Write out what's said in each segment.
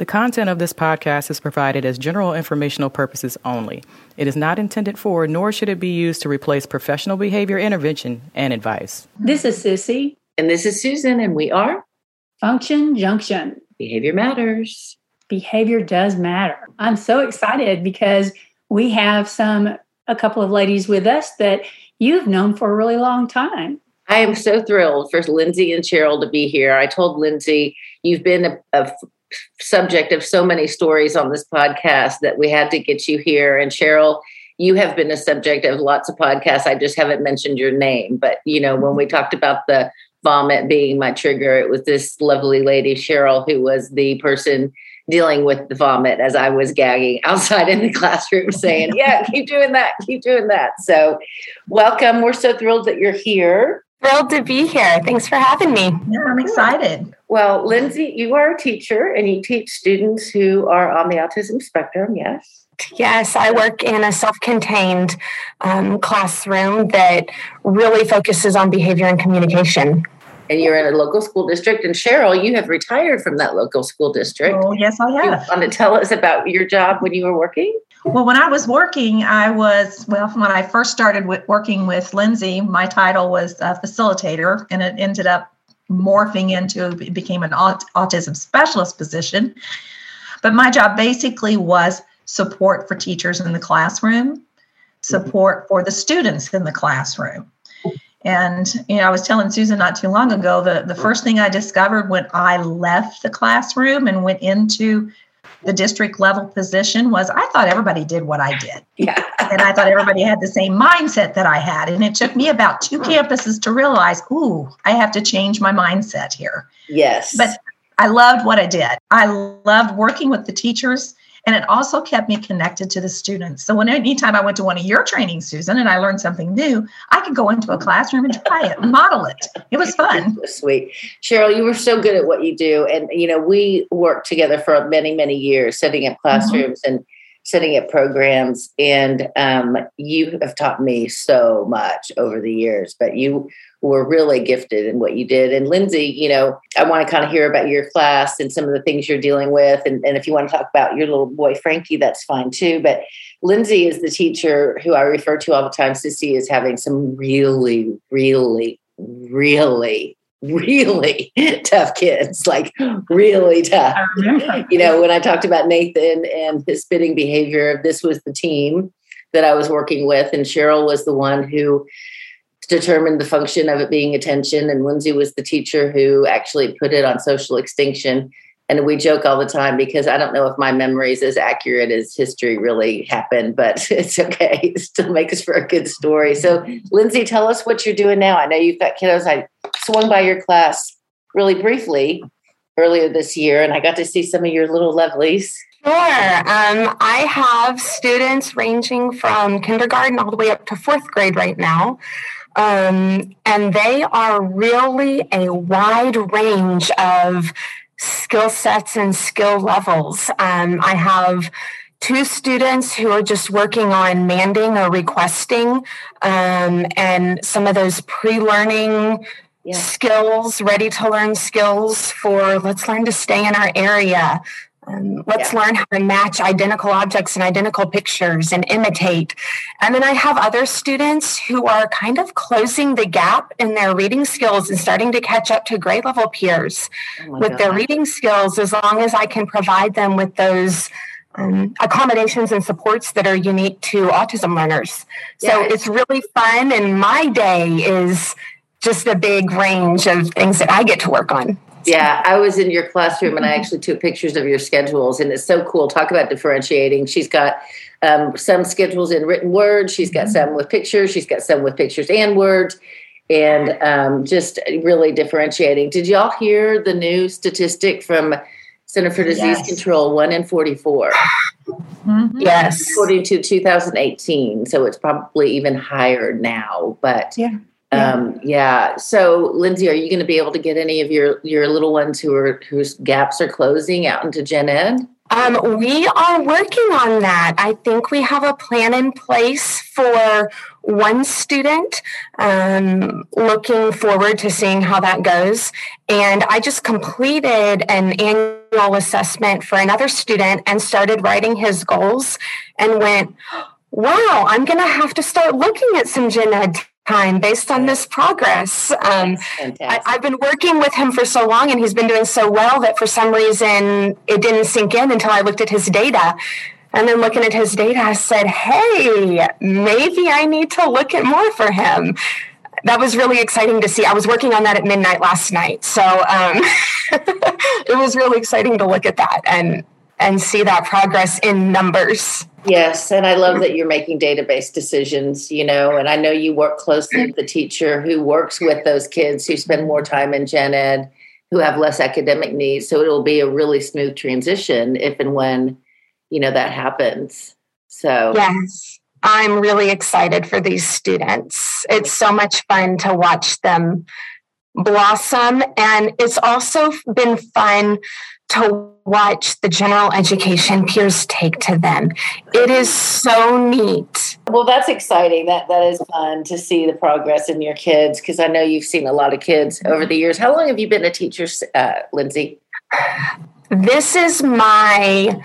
The content of this podcast is provided as general informational purposes only. It is not intended for, nor should it be used to replace professional behavior intervention and advice. This is Sissy. And this is Susan, and we are Function Junction. Behavior Matters. Behavior does matter. I'm so excited because we have some, a couple of ladies with us that you've known for a really long time. I am so thrilled for Lindsay and Cheryl to be here. I told Lindsay, you've been a, a subject of so many stories on this podcast that we had to get you here. And Cheryl, you have been a subject of lots of podcasts. I just haven't mentioned your name. But, you know, when we talked about the vomit being my trigger, it was this lovely lady, Cheryl, who was the person dealing with the vomit as I was gagging outside in the classroom saying, Yeah, keep doing that, keep doing that. So, welcome. We're so thrilled that you're here. Thrilled to be here. Thanks for having me. Yeah, I'm excited. Well, Lindsay, you are a teacher and you teach students who are on the autism spectrum, yes? Yes, I work in a self contained um, classroom that really focuses on behavior and communication. And you're in a local school district. And Cheryl, you have retired from that local school district. Oh, yes, I have. You want to tell us about your job when you were working? Well, when I was working, I was, well, when I first started with working with Lindsay, my title was facilitator, and it ended up morphing into, it became an aut- autism specialist position. But my job basically was support for teachers in the classroom, support for the students in the classroom. And you know, I was telling Susan not too long ago the the first thing I discovered when I left the classroom and went into the district level position was I thought everybody did what I did. Yeah. and I thought everybody had the same mindset that I had. And it took me about two campuses to realize, ooh, I have to change my mindset here. Yes. But I loved what I did. I loved working with the teachers and it also kept me connected to the students. So when anytime I went to one of your trainings, Susan, and I learned something new, I could go into a classroom and try it model it. It was fun. Sweet. Cheryl, you were so good at what you do. And you know, we worked together for many, many years, setting up classrooms mm-hmm. and setting up programs. And um, you have taught me so much over the years, but you were really gifted in what you did. And Lindsay, you know, I want to kind of hear about your class and some of the things you're dealing with. And, and if you want to talk about your little boy, Frankie, that's fine too. But Lindsay is the teacher who I refer to all the time. Sissy is having some really, really, really really tough kids, like really tough. You know, when I talked about Nathan and his spitting behavior, this was the team that I was working with, and Cheryl was the one who determined the function of it being attention, and Lindsay was the teacher who actually put it on social extinction. And we joke all the time because I don't know if my memory is as accurate as history really happened, but it's okay. It still makes for a good story. So, Lindsay, tell us what you're doing now. I know you've got kiddos. I swung by your class really briefly earlier this year, and I got to see some of your little lovelies. Sure. Um, I have students ranging from kindergarten all the way up to fourth grade right now. Um, and they are really a wide range of skill sets and skill levels. Um, I have two students who are just working on manding or requesting um, and some of those pre-learning yeah. skills ready to learn skills for let's learn to stay in our area um, let's yeah. learn how to match identical objects and identical pictures and imitate. And then I have other students who are kind of closing the gap in their reading skills and starting to catch up to grade level peers oh with God. their reading skills as long as I can provide them with those um, accommodations and supports that are unique to autism learners. So it's really fun. And my day is just a big range of things that I get to work on. Yeah, I was in your classroom and I actually took pictures of your schedules, and it's so cool. Talk about differentiating. She's got um, some schedules in written words, she's got some with pictures, she's got some with pictures and words, and um, just really differentiating. Did y'all hear the new statistic from Center for Disease yes. Control? One in 44. Mm-hmm. Yes. According to 2018. So it's probably even higher now, but. Yeah. Um, yeah. So, Lindsay, are you going to be able to get any of your your little ones who are whose gaps are closing out into gen ed? Um, we are working on that. I think we have a plan in place for one student. Um, looking forward to seeing how that goes. And I just completed an annual assessment for another student and started writing his goals and went, wow, I'm going to have to start looking at some gen ed time based on this progress. Um, I, have been working with him for so long and he's been doing so well that for some reason it didn't sink in until I looked at his data. And then looking at his data, I said, hey, maybe I need to look at more for him. That was really exciting to see. I was working on that at midnight last night. So um, it was really exciting to look at that and, and see that progress in numbers. Yes, and I love that you're making database decisions, you know, and I know you work closely with the teacher who works with those kids who spend more time in gen ed, who have less academic needs. So it'll be a really smooth transition if and when, you know, that happens. So Yes. I'm really excited for these students. It's so much fun to watch them blossom and it's also been fun to watch the general education peers take to them. It is so neat. Well, that's exciting. That that is fun to see the progress in your kids because I know you've seen a lot of kids over the years. How long have you been a teacher, uh, Lindsay? This is my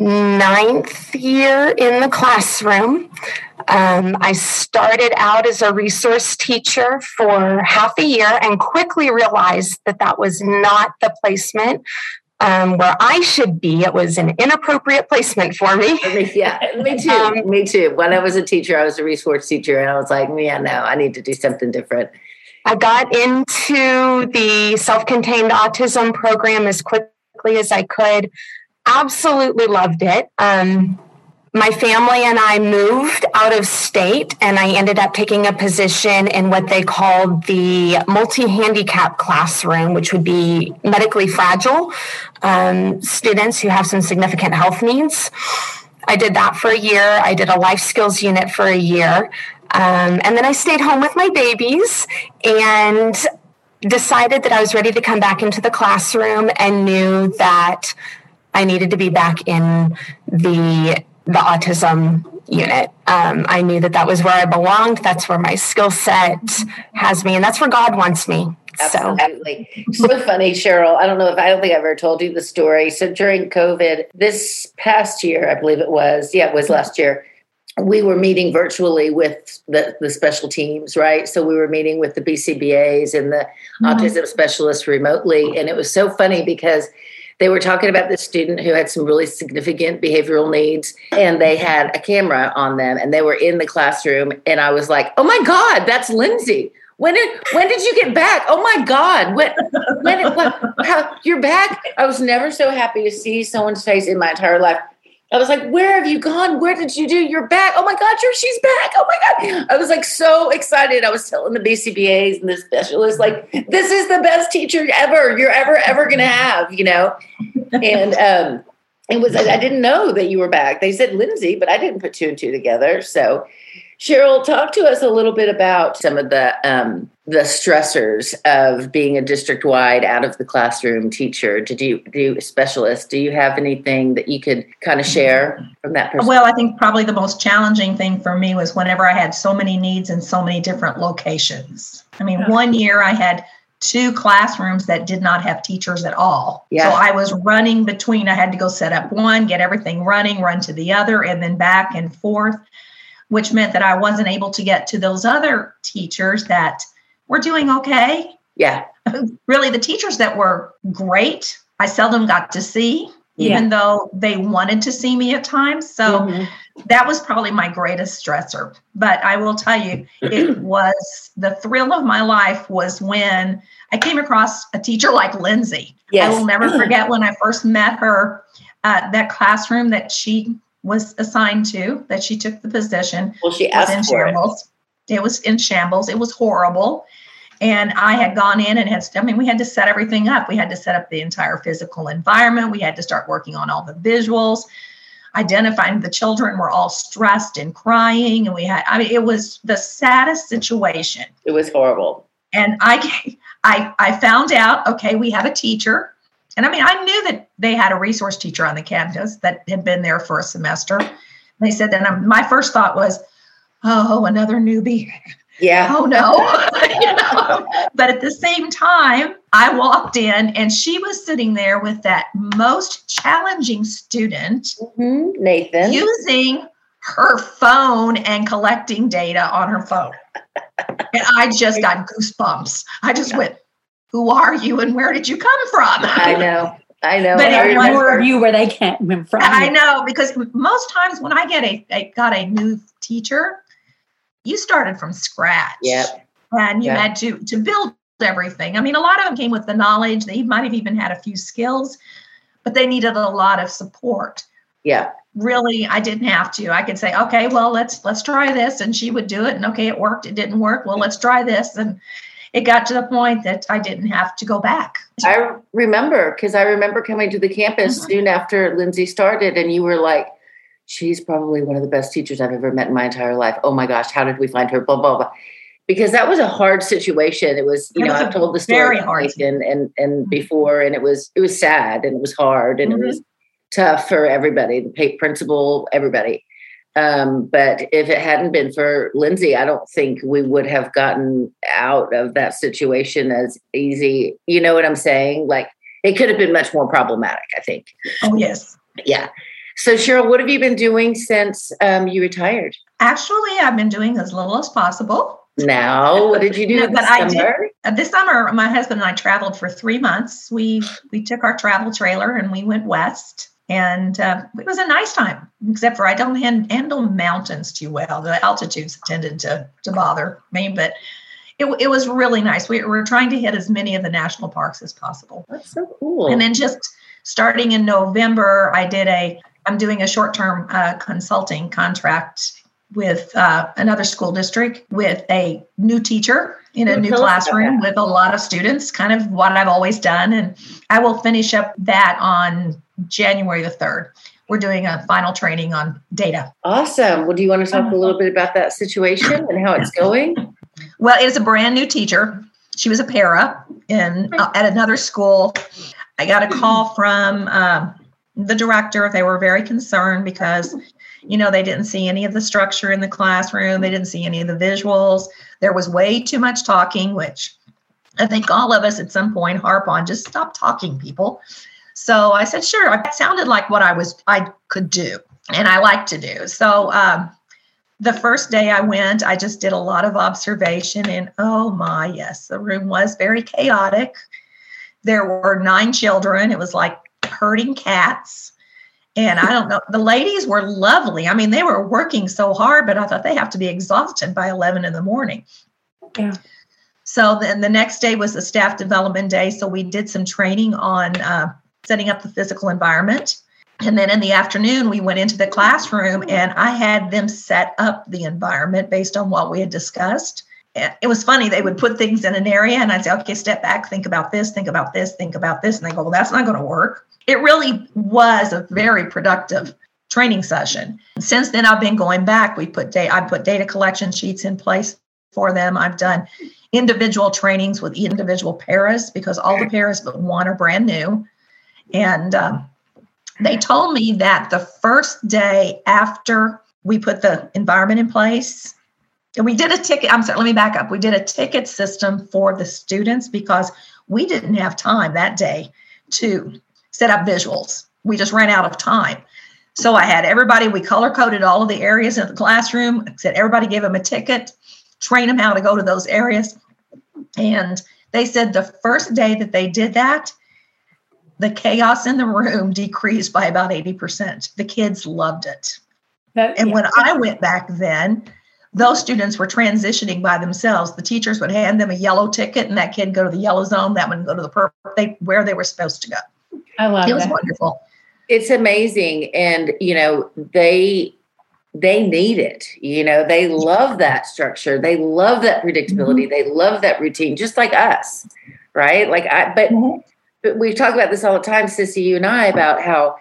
ninth year in the classroom. Um, I started out as a resource teacher for half a year and quickly realized that that was not the placement um, where I should be. It was an inappropriate placement for me. yeah, me too. Um, me too. When I was a teacher, I was a resource teacher, and I was like, yeah, no, I need to do something different. I got into the self contained autism program as quickly as I could absolutely loved it. Um, my family and I moved out of state, and I ended up taking a position in what they called the multi handicap classroom, which would be medically fragile um, students who have some significant health needs. I did that for a year. I did a life skills unit for a year. Um, and then I stayed home with my babies and decided that I was ready to come back into the classroom and knew that I needed to be back in the the autism unit. Um, I knew that that was where I belonged. That's where my skill set has me, and that's where God wants me. Absolutely. So. so funny, Cheryl. I don't know if I don't think I've ever told you the story. So during COVID, this past year, I believe it was, yeah, it was last year, we were meeting virtually with the, the special teams, right? So we were meeting with the BCBAs and the mm-hmm. autism specialists remotely. And it was so funny because they were talking about this student who had some really significant behavioral needs and they had a camera on them and they were in the classroom and i was like oh my god that's lindsay. When did when did you get back? Oh my god when when how, you're back? I was never so happy to see someone's face in my entire life I was like, "Where have you gone? Where did you do? You're back! Oh my God, you're she's back! Oh my God!" I was like so excited. I was telling the BCBA's and the specialists, like, "This is the best teacher ever you're ever ever gonna have," you know. And um, it was I didn't know that you were back. They said Lindsay, but I didn't put two and two together. So Cheryl, talk to us a little bit about some of the um, the stressors of being a district wide out of the classroom teacher. Did you do a specialist? Do you have anything that you could kind of share from that perspective? Well, I think probably the most challenging thing for me was whenever I had so many needs in so many different locations. I mean, one year I had two classrooms that did not have teachers at all. Yeah. So I was running between, I had to go set up one, get everything running, run to the other, and then back and forth which meant that I wasn't able to get to those other teachers that were doing okay. Yeah. really, the teachers that were great, I seldom got to see, even though they wanted to see me at times. So mm-hmm. that was probably my greatest stressor. But I will tell you, it was the thrill of my life was when I came across a teacher like Lindsay. Yes. I will never forget when I first met her. Uh, that classroom that she was assigned to that she took the position. Well, she asked in for shambles. It. it was in shambles. It was horrible. And I had gone in and had, I mean, we had to set everything up. We had to set up the entire physical environment. We had to start working on all the visuals, identifying the children were all stressed and crying. And we had, I mean, it was the saddest situation. It was horrible. And I, I, I found out, okay, we have a teacher And I mean, I knew that they had a resource teacher on the campus that had been there for a semester. And They said, and my first thought was, oh, another newbie. Yeah. Oh no. you know? But at the same time, I walked in and she was sitting there with that most challenging student, mm-hmm. Nathan, using her phone and collecting data on her phone. and I just got goosebumps. I just went, Who are you and where did you come from? I know. I know. But I more of you where they can't from. I know because most times when I get a, a got a new teacher, you started from scratch. Yep. And you yep. had to to build everything. I mean, a lot of them came with the knowledge. They might have even had a few skills, but they needed a lot of support. Yeah. Really, I didn't have to. I could say, okay, well, let's let's try this, and she would do it. And okay, it worked. It didn't work. Well, let's try this, and it got to the point that I didn't have to go back. I remember because I remember coming to the campus mm-hmm. soon after Lindsay started, and you were like, she's probably one of the best teachers I've ever met in my entire life. Oh my gosh, how did we find her? Blah, blah, blah. Because that was a hard situation. It was, you it know, I've told the story and, and and before, and it was it was sad and it was hard and mm-hmm. it was tough for everybody, the principal, everybody. Um, but if it hadn't been for Lindsay, I don't think we would have gotten out of that situation as easy. You know what I'm saying? Like it could have been much more problematic, I think. Oh, yes. Yeah. So, Cheryl, what have you been doing since um, you retired? Actually, I've been doing as little as possible. Now, what did you do this summer? Did, uh, this summer, my husband and I traveled for three months. We we took our travel trailer and we went west, and uh, it was a nice time. Except for I don't handle mountains too well. The altitudes tended to to bother me, but it, it was really nice. We were trying to hit as many of the national parks as possible. That's so cool. And then just starting in November, I did a I'm doing a short term uh, consulting contract with uh, another school district with a new teacher in a new classroom with a lot of students, kind of what I've always done. And I will finish up that on January the 3rd. We're doing a final training on data. Awesome. Well, do you want to talk a little bit about that situation and how it's going? Well, it's a brand new teacher. She was a para in uh, at another school. I got a call from um, the director. They were very concerned because, you know, they didn't see any of the structure in the classroom, they didn't see any of the visuals. There was way too much talking, which I think all of us at some point harp on just stop talking, people. So I said, sure. It sounded like what I was, I could do and I like to do. So, um, the first day I went, I just did a lot of observation, and oh my, yes, the room was very chaotic. There were nine children. It was like herding cats. And I don't know, the ladies were lovely. I mean, they were working so hard, but I thought they have to be exhausted by 11 in the morning. Yeah. So then the next day was the staff development day. So we did some training on uh, setting up the physical environment. And then in the afternoon, we went into the classroom and I had them set up the environment based on what we had discussed. it was funny. They would put things in an area and I'd say, okay, step back, think about this, think about this, think about this. And they go, well, that's not going to work it really was a very productive training session. Since then, I've been going back. We put data, I put data collection sheets in place for them. I've done individual trainings with individual paras because all the paras but one are brand new. And um, they told me that the first day after we put the environment in place, and we did a ticket. I'm sorry, let me back up. We did a ticket system for the students because we didn't have time that day to set up visuals. We just ran out of time. So I had everybody, we color coded all of the areas in the classroom, I said everybody gave them a ticket, train them how to go to those areas. And they said the first day that they did that, the chaos in the room decreased by about 80%. The kids loved it. That, and yeah. when I went back then, those students were transitioning by themselves. The teachers would hand them a yellow ticket, and that kid go to the yellow zone, that one go to the purple, they, where they were supposed to go. I love it. was that. wonderful. It's amazing. And, you know, they they need it. You know, they love that structure. They love that predictability. Mm-hmm. They love that routine, just like us, right? Like I but mm-hmm. But we talk about this all the time, Sissy, you and I, about how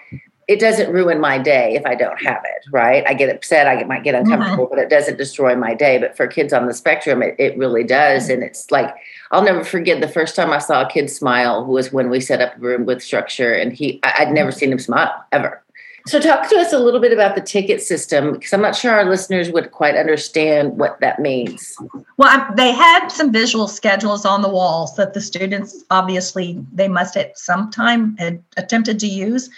it doesn't ruin my day if I don't have it, right? I get upset, I might get uncomfortable, mm-hmm. but it doesn't destroy my day. But for kids on the spectrum, it, it really does. Mm-hmm. And it's like, I'll never forget the first time I saw a kid smile was when we set up a room with structure, and he, I'd never seen him smile ever. So, talk to us a little bit about the ticket system because I'm not sure our listeners would quite understand what that means. Well, they had some visual schedules on the walls that the students obviously they must at some time had attempted to use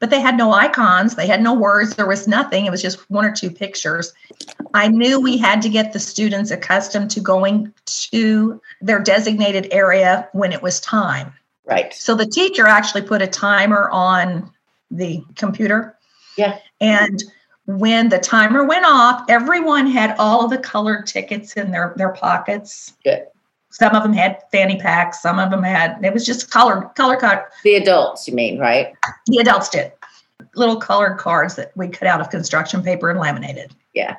but they had no icons, they had no words, there was nothing. It was just one or two pictures. I knew we had to get the students accustomed to going to their designated area when it was time. Right. So the teacher actually put a timer on the computer. Yeah. And when the timer went off, everyone had all of the colored tickets in their, their pockets. Good. Some of them had fanny packs. Some of them had. It was just color color cut. The adults, you mean, right? The adults did little colored cards that we cut out of construction paper and laminated. Yeah.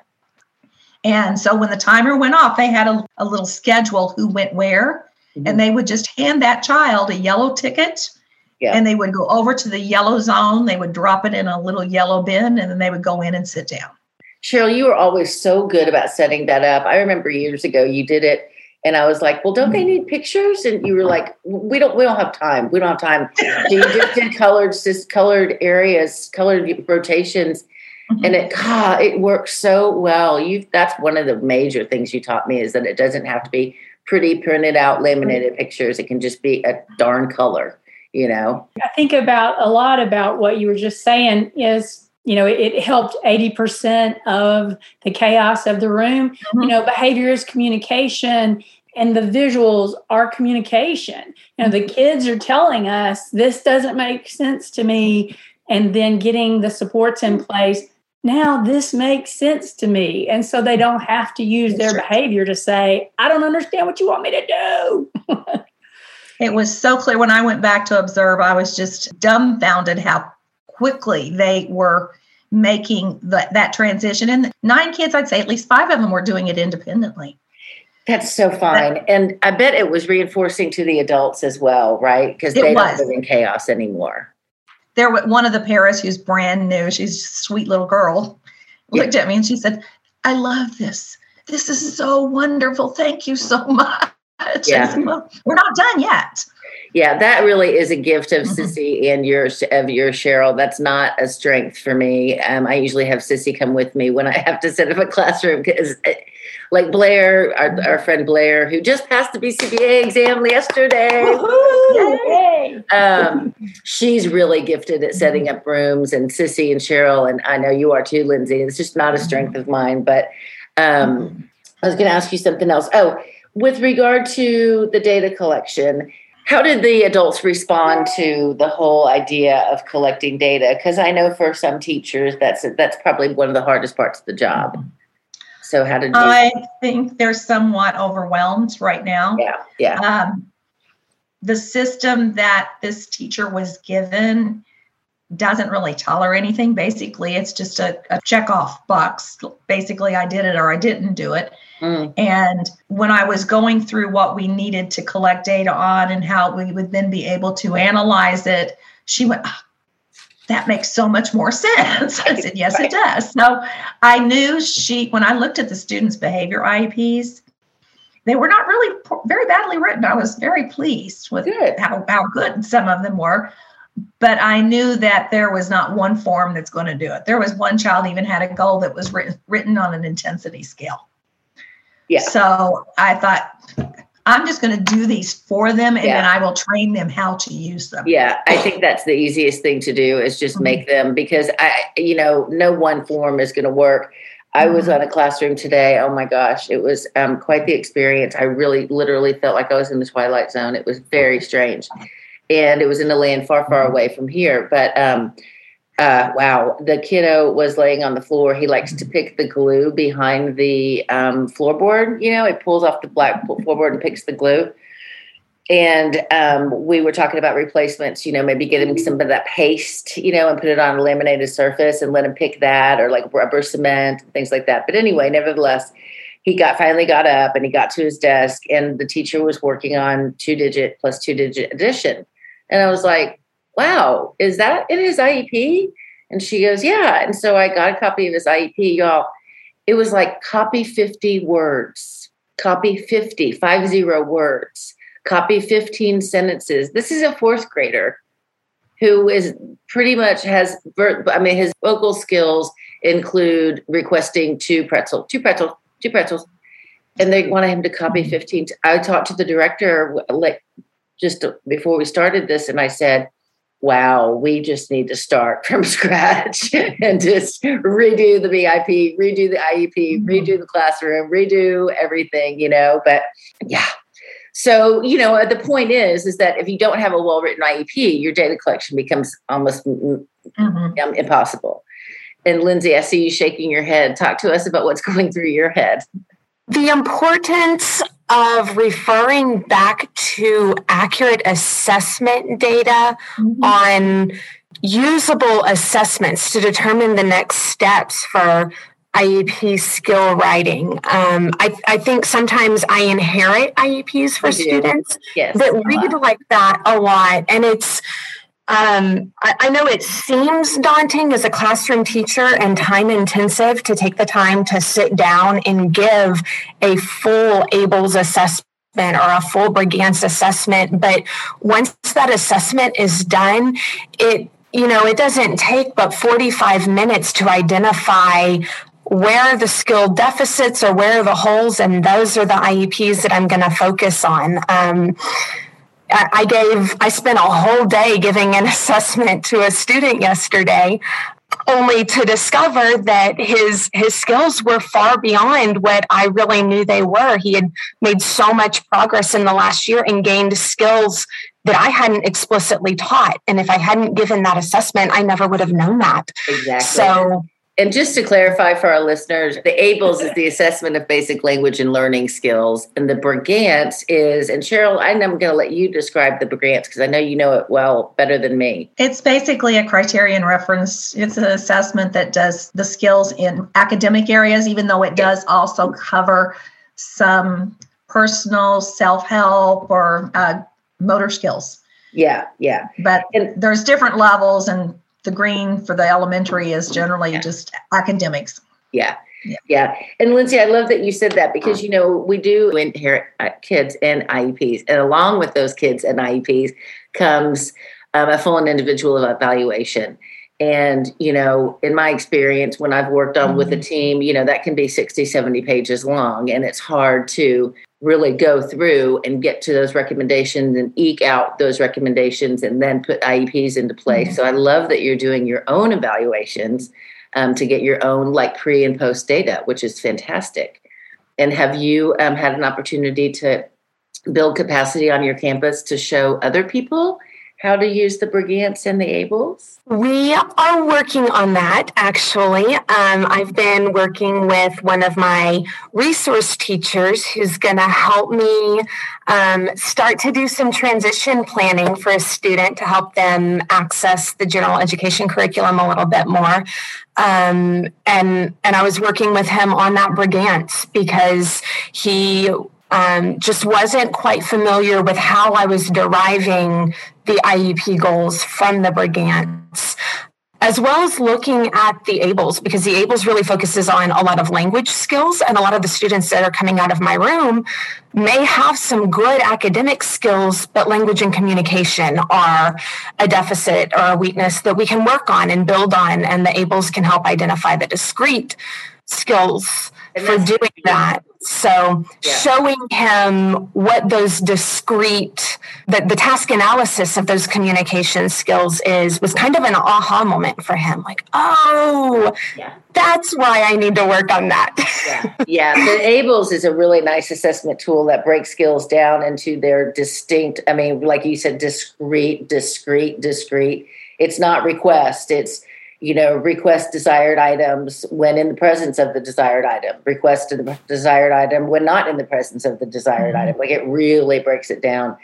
And so when the timer went off, they had a, a little schedule who went where, mm-hmm. and they would just hand that child a yellow ticket. Yeah. And they would go over to the yellow zone. They would drop it in a little yellow bin, and then they would go in and sit down. Cheryl, you were always so good about setting that up. I remember years ago you did it and I was like, "Well, don't they mm-hmm. need pictures?" And you were like, "We don't. We don't have time. We don't have time." So you just did colored, just colored areas, colored rotations, mm-hmm. and it God, it works so well. You that's one of the major things you taught me is that it doesn't have to be pretty printed out laminated mm-hmm. pictures. It can just be a darn color. You know. I think about a lot about what you were just saying is you know it, it helped 80% of the chaos of the room mm-hmm. you know behavior is communication and the visuals are communication you know the mm-hmm. kids are telling us this doesn't make sense to me and then getting the supports in place now this makes sense to me and so they don't have to use their behavior to say i don't understand what you want me to do it was so clear when i went back to observe i was just dumbfounded how quickly they were making the, that transition. And nine kids, I'd say at least five of them were doing it independently. That's so fine. And I bet it was reinforcing to the adults as well, right? Because they was. don't live in chaos anymore. There was one of the parents who's brand new, she's a sweet little girl, looked yeah. at me and she said, I love this. This is so wonderful. Thank you so much. Yeah. Said, well, we're not done yet yeah, that really is a gift of mm-hmm. Sissy and your of your Cheryl. That's not a strength for me. Um, I usually have Sissy come with me when I have to set up a classroom because, uh, like Blair, our, mm-hmm. our friend Blair, who just passed the BCBA exam yesterday, um, she's really gifted at setting mm-hmm. up rooms. And Sissy and Cheryl, and I know you are too, Lindsay. It's just not a strength of mine. But um, I was going to ask you something else. Oh, with regard to the data collection how did the adults respond to the whole idea of collecting data? Because I know for some teachers, that's that's probably one of the hardest parts of the job. So how did you? I think they're somewhat overwhelmed right now. Yeah, yeah. Um, the system that this teacher was given doesn't really tolerate anything. Basically, it's just a, a check off box. Basically, I did it or I didn't do it. Mm. And when I was going through what we needed to collect data on and how we would then be able to analyze it, she went, oh, that makes so much more sense. I said, yes, it does. So I knew she, when I looked at the students' behavior IEPs, they were not really very badly written. I was very pleased with good. How, how good some of them were. But I knew that there was not one form that's going to do it. There was one child even had a goal that was written, written on an intensity scale. Yeah. So I thought, I'm just going to do these for them and yeah. then I will train them how to use them. Yeah, I think that's the easiest thing to do is just mm-hmm. make them because I, you know, no one form is going to work. I was mm-hmm. on a classroom today. Oh my gosh, it was um, quite the experience. I really, literally felt like I was in the twilight zone. It was very strange, and it was in a land far, far away from here. But um, uh, wow, the kiddo was laying on the floor. He likes to pick the glue behind the um, floorboard. You know, it pulls off the black floorboard and picks the glue. And um, we were talking about replacements, you know, maybe get him some of that paste, you know, and put it on a laminated surface and let him pick that or like rubber cement things like that. But anyway, nevertheless, he got finally got up and he got to his desk and the teacher was working on two digit plus two digit addition. And I was like, wow, is that in his IEP? And she goes, yeah. And so I got a copy of his IEP, y'all. It was like copy 50 words, copy 50, five zero words, copy 15 sentences. This is a fourth grader who is pretty much has, I mean, his vocal skills include requesting two pretzel, two pretzels, two pretzels. And they wanted him to copy 15. I talked to the director like just before we started this, and I said, wow, we just need to start from scratch and just redo the VIP, redo the IEP, mm-hmm. redo the classroom, redo everything, you know. But yeah. So, you know, the point is, is that if you don't have a well-written IEP, your data collection becomes almost mm-hmm. Um, impossible. And Lindsay, I see you shaking your head. Talk to us about what's going through your head. The importance of referring back to accurate assessment data mm-hmm. on usable assessments to determine the next steps for IEP skill writing. Um, I, I, think sometimes I inherit IEPs for students yes, that read like that a lot. And it's um, I, I, know it seems daunting as a classroom teacher and time intensive to take the time to sit down and give a full ABLLS assessment or a full Brigance assessment. But once that assessment is done, it you know it doesn't take but 45 minutes to identify where the skill deficits or where the holes and those are the IEPs that I'm going to focus on. Um, I gave, I spent a whole day giving an assessment to a student yesterday only to discover that his his skills were far beyond what I really knew they were. He had made so much progress in the last year and gained skills that I hadn't explicitly taught. And if I hadn't given that assessment, I never would have known that. Exactly. So and just to clarify for our listeners, the ABLLS is the assessment of basic language and learning skills. And the Brigance is, and Cheryl, I'm going to let you describe the Brigance because I know you know it well better than me. It's basically a criterion reference. It's an assessment that does the skills in academic areas, even though it does also cover some personal self help or uh, motor skills. Yeah, yeah. But and, there's different levels and the green for the elementary is generally yeah. just academics. Yeah. yeah. Yeah. And Lindsay, I love that you said that because, you know, we do inherit uh, kids and IEPs. And along with those kids and IEPs comes um, a full and individual evaluation. And, you know, in my experience, when I've worked on mm-hmm. with a mm-hmm. team, you know, that can be 60, 70 pages long. And it's hard to really go through and get to those recommendations and eke out those recommendations and then put IEPs into place. Mm-hmm. So I love that you're doing your own evaluations um, to get your own like pre and post data, which is fantastic. And have you um, had an opportunity to build capacity on your campus to show other people how to use the Brigance and the ABLLS? We are working on that actually. Um, I've been working with one of my resource teachers who's going to help me um, start to do some transition planning for a student to help them access the general education curriculum a little bit more. Um, and and I was working with him on that Brigance because he um, just wasn't quite familiar with how I was deriving the IEP goals from the Brigance, as well as looking at the ABLLS, because the ABLLS really focuses on a lot of language skills. And a lot of the students that are coming out of my room may have some good academic skills, but language and communication are a deficit or a weakness that we can work on and build on. And the ABLLS can help identify the discrete skills for doing that. So yeah. showing him what those discrete, the, the task analysis of those communication skills is was kind of an aha moment for him. Like, oh, yeah. that's why I need to work on that. yeah. yeah. The ABLLS is a really nice assessment tool that breaks skills down into their distinct, I mean, like you said, discrete, discrete, discrete. It's not request. It's you know, request desired items when in the presence of the desired item, request the desired item when not in the presence of the desired mm-hmm. item. Like it really breaks it down.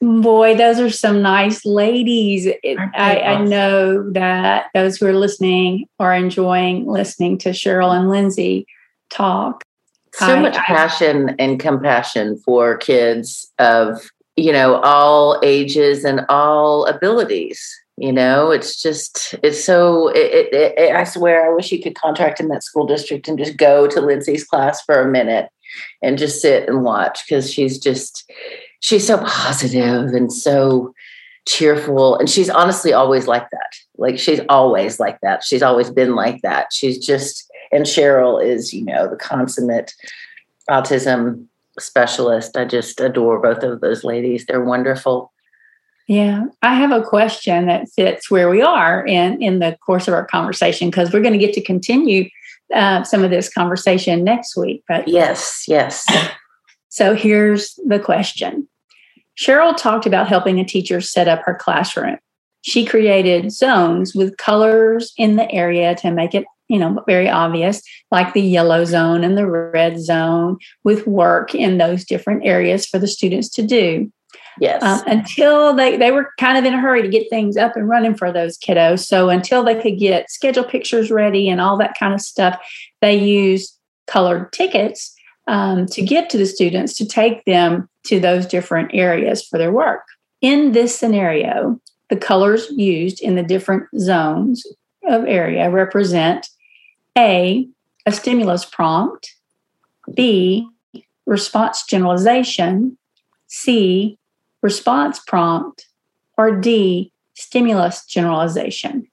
Boy, those are some nice ladies. It, I, I, know that those who are listening are enjoying listening to Cheryl and Lindsay talk. So I, much passion I, and compassion for kids of you know, all ages and all abilities. You know, it's just, it's so, it, it, it, I swear, I wish you could contract in that school district and just go to Lindsay's class for a minute and just sit and watch because she's just, she's so positive and so cheerful. And she's honestly always like that. Like she's always like that. She's always been like that. She's just, and Cheryl is, you know, the consummate autism specialist. I just adore both of those ladies. They're wonderful. Yeah, I have a question that fits where we are in in the course of our conversation because we're going to get to continue uh, some of this conversation next week. But yes, yes. So here's the question. Cheryl talked about helping a teacher set up her classroom. She created zones with colors in the area to make it you know, very obvious, like the yellow zone and the red zone with work in those different areas for the students to do. Yes. Um, until they, they were kind of in a hurry to get things up and running for those kiddos. So until they could get schedule pictures ready and all that kind of stuff, they used colored tickets um, to give to the students to take them to those different areas for their work. In this scenario, the colors used in the different zones of area represent a, a stimulus prompt, B, response generalization, C, response prompt, or D, stimulus generalization?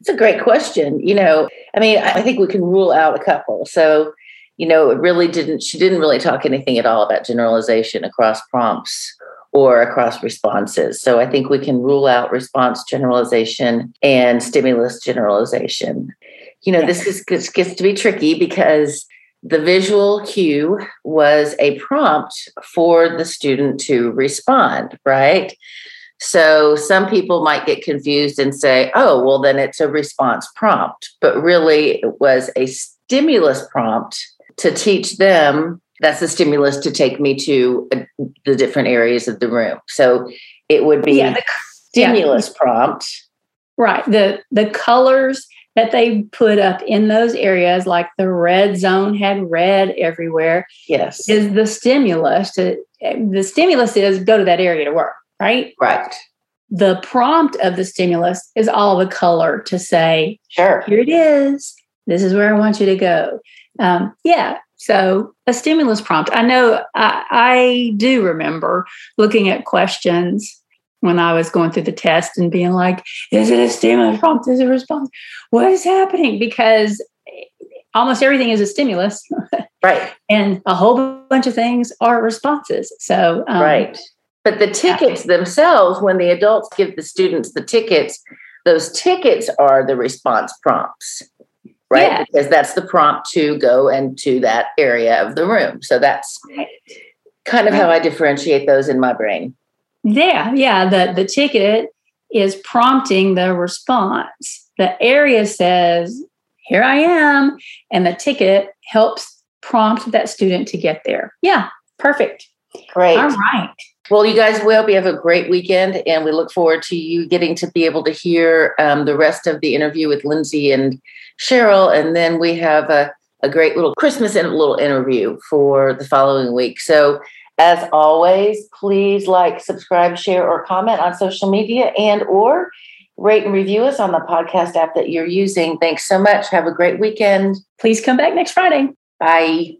It's a great question. You know, I mean, I think we can rule out a couple. So, you know, it really didn't, she didn't really talk anything at all about generalization across prompts or across responses. So I think we can rule out response generalization and stimulus generalization you know, this is this gets to be tricky because the visual cue was a prompt for the student to respond, right? So some people might get confused and say, oh, well, then it's a response prompt. But really, it was a stimulus prompt to teach them that's the stimulus to take me to uh, the different areas of the room. So it would be yeah, the, stimulus yeah. prompt. Right. The the colors that they put up in those areas, like the red zone had red everywhere. Yes. Is the stimulus to the stimulus is go to that area to work, right? Right. The prompt of the stimulus is all the color to say, sure, here it is. This is where I want you to go. Um, yeah. So a stimulus prompt. I know I, I do remember looking at questions when I was going through the test and being like, is it a stimulus prompt? Is it a response? What is happening? Because almost everything is a stimulus. Right. and a whole bunch of things are responses. So, um, right. But the tickets yeah. themselves, when the adults give the students the tickets, those tickets are the response prompts, right? Yeah. Because that's the prompt to go into that area of the room. So that's right. kind of right. how I differentiate those in my brain. Yeah, yeah. The the ticket is prompting the response. The area says, "Here I am," and the ticket helps prompt that student to get there. Yeah, perfect. Great. All right. Well, you guys will. We have a great weekend, and we look forward to you getting to be able to hear um, the rest of the interview with Lindsay and Cheryl. And then we have a, a great little Christmas and a little interview for the following week. So as always, please like, subscribe, share, or comment on social media and or rate and review us on the podcast app that you're using. Thanks so much. Have a great weekend. Please come back next Friday. Bye.